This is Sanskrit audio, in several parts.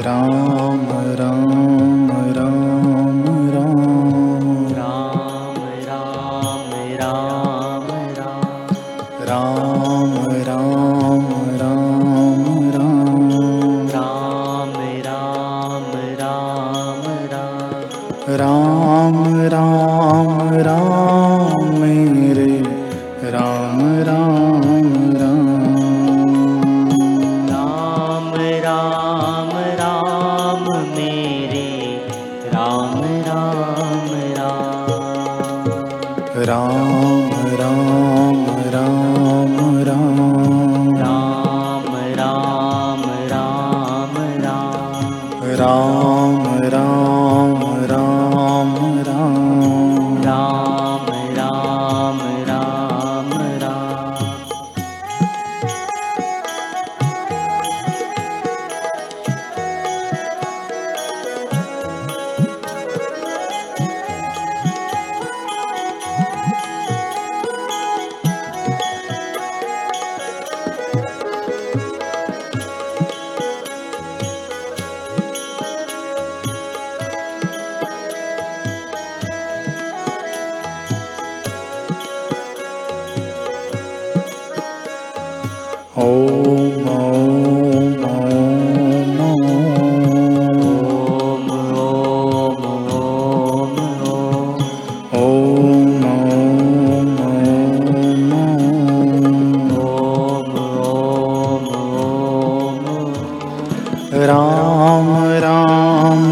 राम राम राम राम राम राम ॐ राम राम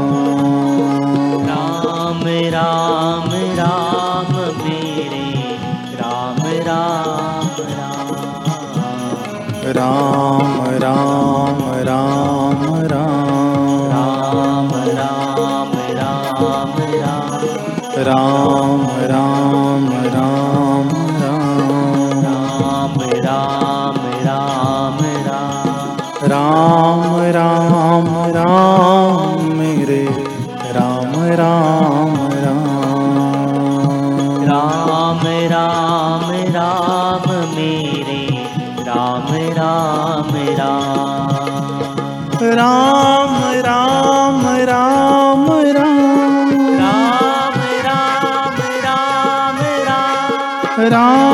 राम राम राम Don't.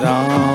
राम